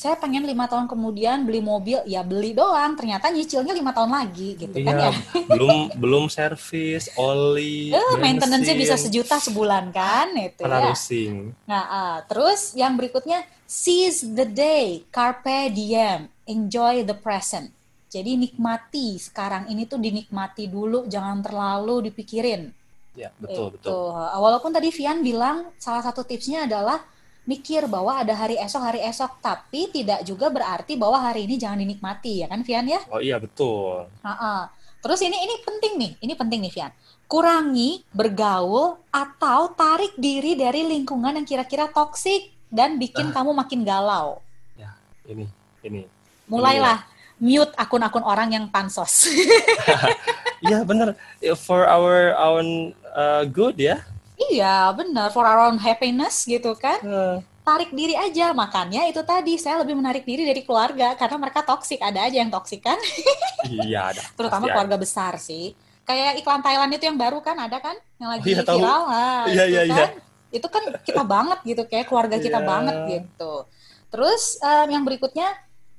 Saya pengen lima tahun kemudian beli mobil, ya beli doang. Ternyata nyicilnya lima tahun lagi gitu kan Iya, ya. belum belum servis, oli, Eh, maintenance-nya bisa sejuta sebulan kan, itu ya. Nah, ah, terus yang berikutnya seize the day, carpe diem, enjoy the present. Jadi nikmati sekarang ini tuh dinikmati dulu, jangan terlalu dipikirin. Ya, betul Itu. betul. Walaupun tadi Vian bilang salah satu tipsnya adalah mikir bahwa ada hari esok hari esok, tapi tidak juga berarti bahwa hari ini jangan dinikmati ya kan Vian ya? Oh iya betul. Ha-ha. Terus ini ini penting nih, ini penting nih Vian. Kurangi bergaul atau tarik diri dari lingkungan yang kira-kira toksik dan bikin kamu makin galau. Ini ini. Mulailah mute akun-akun orang yang pansos. <laughs> Iya bener. For our own uh, good ya. iya, benar. For our own happiness gitu kan. Eh, Tarik diri aja. Makanya itu tadi saya lebih menarik diri dari keluarga karena mereka toksik. Ada aja yang toksik kan. iya ada. <laughs> Terutama Pasti ada. keluarga besar sih. Kayak iklan Thailand itu yang baru kan ada kan? Yang lagi Oh iya, viral. Nah, Iya, itu iya, iya. kan. Itu kan kita banget gitu kayak keluarga kita Iya. banget gitu. Terus em, yang berikutnya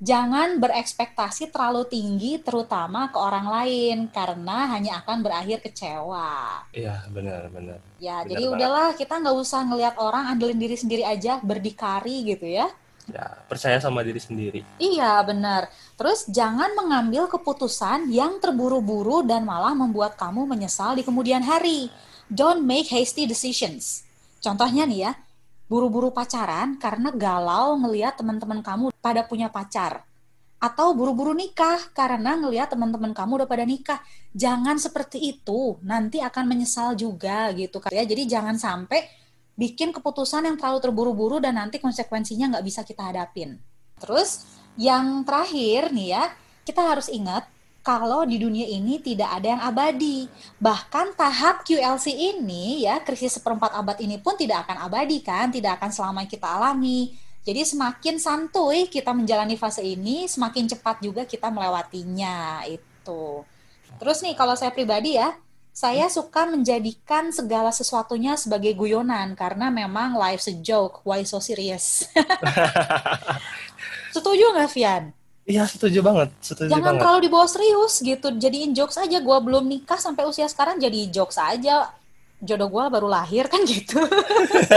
jangan berekspektasi terlalu tinggi terutama ke orang lain karena hanya akan berakhir kecewa. Iya benar benar. Ya, Benar jadi banget. udahlah kita nggak usah ngelihat orang andelin diri sendiri aja, berdikari gitu ya. Ya percaya sama diri sendiri. Iya, benar. Terus jangan mengambil keputusan yang terburu-buru dan malah membuat kamu menyesal di kemudian hari. Don't make hasty decisions. Contohnya nih ya, buru-buru pacaran karena galau ngelihat teman-teman kamu pada punya pacar. Atau buru-buru nikah karena ngelihat teman-teman kamu udah pada nikah. Jangan seperti itu, nanti akan menyesal juga gitu kan ya. Jadi jangan sampai bikin keputusan yang terlalu terburu-buru dan nanti konsekuensinya nggak bisa kita hadapin. Terus yang terakhir nih ya, kita harus ingat kalau di dunia ini tidak ada yang abadi. Bahkan tahap QLC ini ya, krisis seperempat abad ini pun tidak akan abadi kan, tidak akan selama kita alami. Jadi semakin santuy kita menjalani fase ini, semakin cepat juga kita melewatinya itu. Terus nih kalau saya pribadi ya, saya suka menjadikan segala sesuatunya sebagai guyonan karena memang life's a joke, why so serious? <laughs> Setuju nggak, Vian? Iya setuju banget, setuju Jangan banget. terlalu dibawa serius gitu, jadiin jokes aja. Gua belum nikah sampai usia sekarang jadi jokes aja. Jodoh gua baru lahir kan gitu.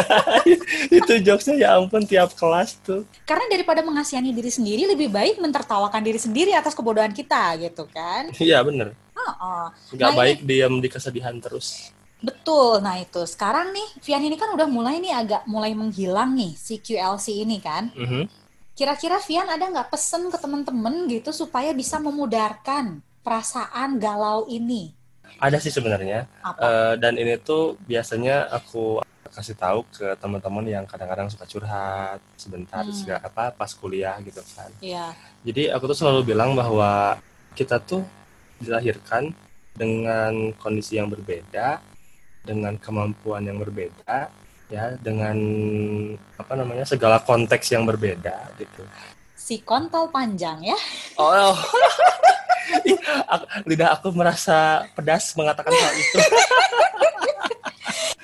<laughs> itu jokesnya ya ampun tiap kelas tuh. Karena daripada mengasihani diri sendiri, lebih baik mentertawakan diri sendiri atas kebodohan kita gitu kan. Iya bener. Oh, Nggak Nah, baik diam di kesedihan terus. Betul. Nah itu sekarang nih, Vian ini kan udah mulai nih agak mulai menghilang nih si QLC ini kan. Mhm. Kira-kira Vian ada nggak pesen ke temen-temen gitu supaya bisa memudarkan perasaan galau ini? Ada sih sebenarnya. Apa? Eh, dan ini tuh biasanya aku kasih tahu ke teman-teman yang kadang-kadang suka curhat sebentar Hmm. segala- apa pas kuliah gitu kan. Iya. Jadi aku tuh selalu bilang bahwa kita tuh dilahirkan dengan kondisi yang berbeda, dengan kemampuan yang berbeda, ya, dengan apa namanya segala konteks yang berbeda gitu. Si kontol panjang ya. Oh, <laughs> aku- lidah aku merasa pedas mengatakan hal itu. <laughs>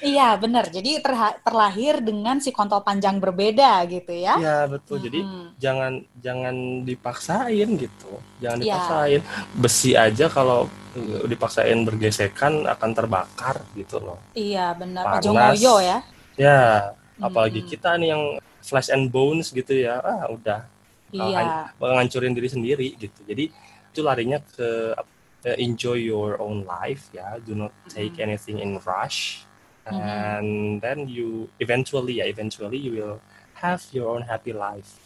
Iya benar. Jadi terha- terlahir dengan si kontol panjang berbeda gitu ya. Iya betul. Jadi Mm-mm. jangan jangan dipaksain gitu. Jangan Iya. dipaksain. Besi aja kalau uh, dipaksain bergesekan akan terbakar gitu loh. Iya benar. Ngoyo ya. Ya, apalagi Mm-mm. kita nih yang flesh and bones gitu ya. Ah, udah Iya. ngancurin diri sendiri gitu. Jadi itu larinya ke uh, enjoy your own life ya. Do not take Mm-mm. anything in rush. Mhm. And then you eventually ya, eventually you will have your own happy life.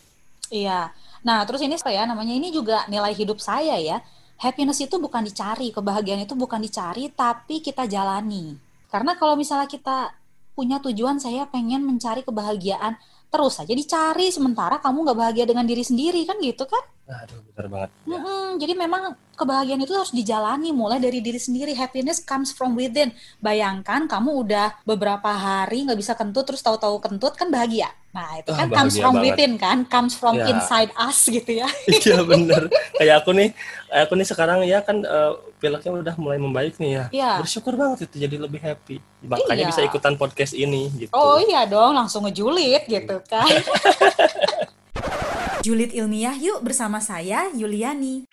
Iya. Nah, terus ini saya namanya ini juga nilai hidup saya ya. Happiness itu bukan dicari, kebahagiaan itu bukan dicari, tapi kita jalani. Karena kalau misalnya kita punya tujuan saya pengen mencari kebahagiaan, terus saja dicari sementara kamu nggak bahagia dengan diri sendiri kan gitu kan? Aduh, benar banget. Ya. Mm-mm, jadi memang kebahagiaan itu harus dijalani mulai dari diri sendiri. Happiness comes from within. Bayangkan kamu udah beberapa hari nggak bisa kentut terus tahu-tahu kentut kan bahagia. Nah itu kan comes from banget. within kan, comes from Ya. inside us gitu ya. <laughs> Iya bener. Kayak aku nih, aku nih sekarang ya kan eh, pileknya udah mulai membaik nih ya. Iya. Bersyukur banget itu jadi lebih happy. Makanya Iya. bisa ikutan podcast ini gitu. Oh iya dong, langsung ngejulit gitu kan. <laughs> Julit ilmiah yuk bersama saya Yuliani.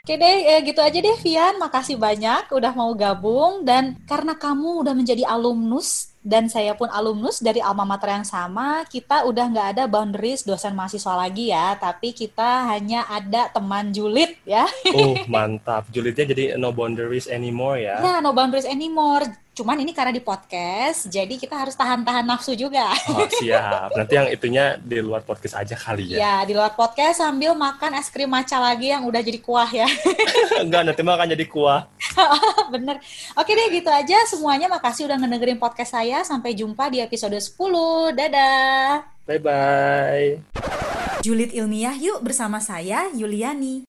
Oke deh, eh, gitu aja deh Vian. Makasih banyak udah mau gabung dan karena kamu udah menjadi alumnus dan saya pun alumnus dari alma mater yang sama, kita udah nggak ada boundaries dosen mahasiswa lagi ya, tapi kita hanya ada teman julit ya. Oh <laughs> mantap. Julitnya jadi no boundaries anymore ya. Ya, no boundaries anymore. Cuman ini karena di podcast, jadi kita harus tahan-tahan nafsu juga. Oh <laughs> siap. Nanti yang itunya di luar podcast aja kali ya. Ya, di luar podcast sambil makan es krim matcha lagi yang udah jadi kuah ya. <laughs> Enggak, nanti mah akan jadi kuah. <laughs> Bener. Oke deh, gitu aja. Semuanya makasih udah ngedengerin podcast saya. Sampai jumpa di episode 10. Dadah! Bye-bye. Julit ilmiah yuk bersama saya, Yuliani.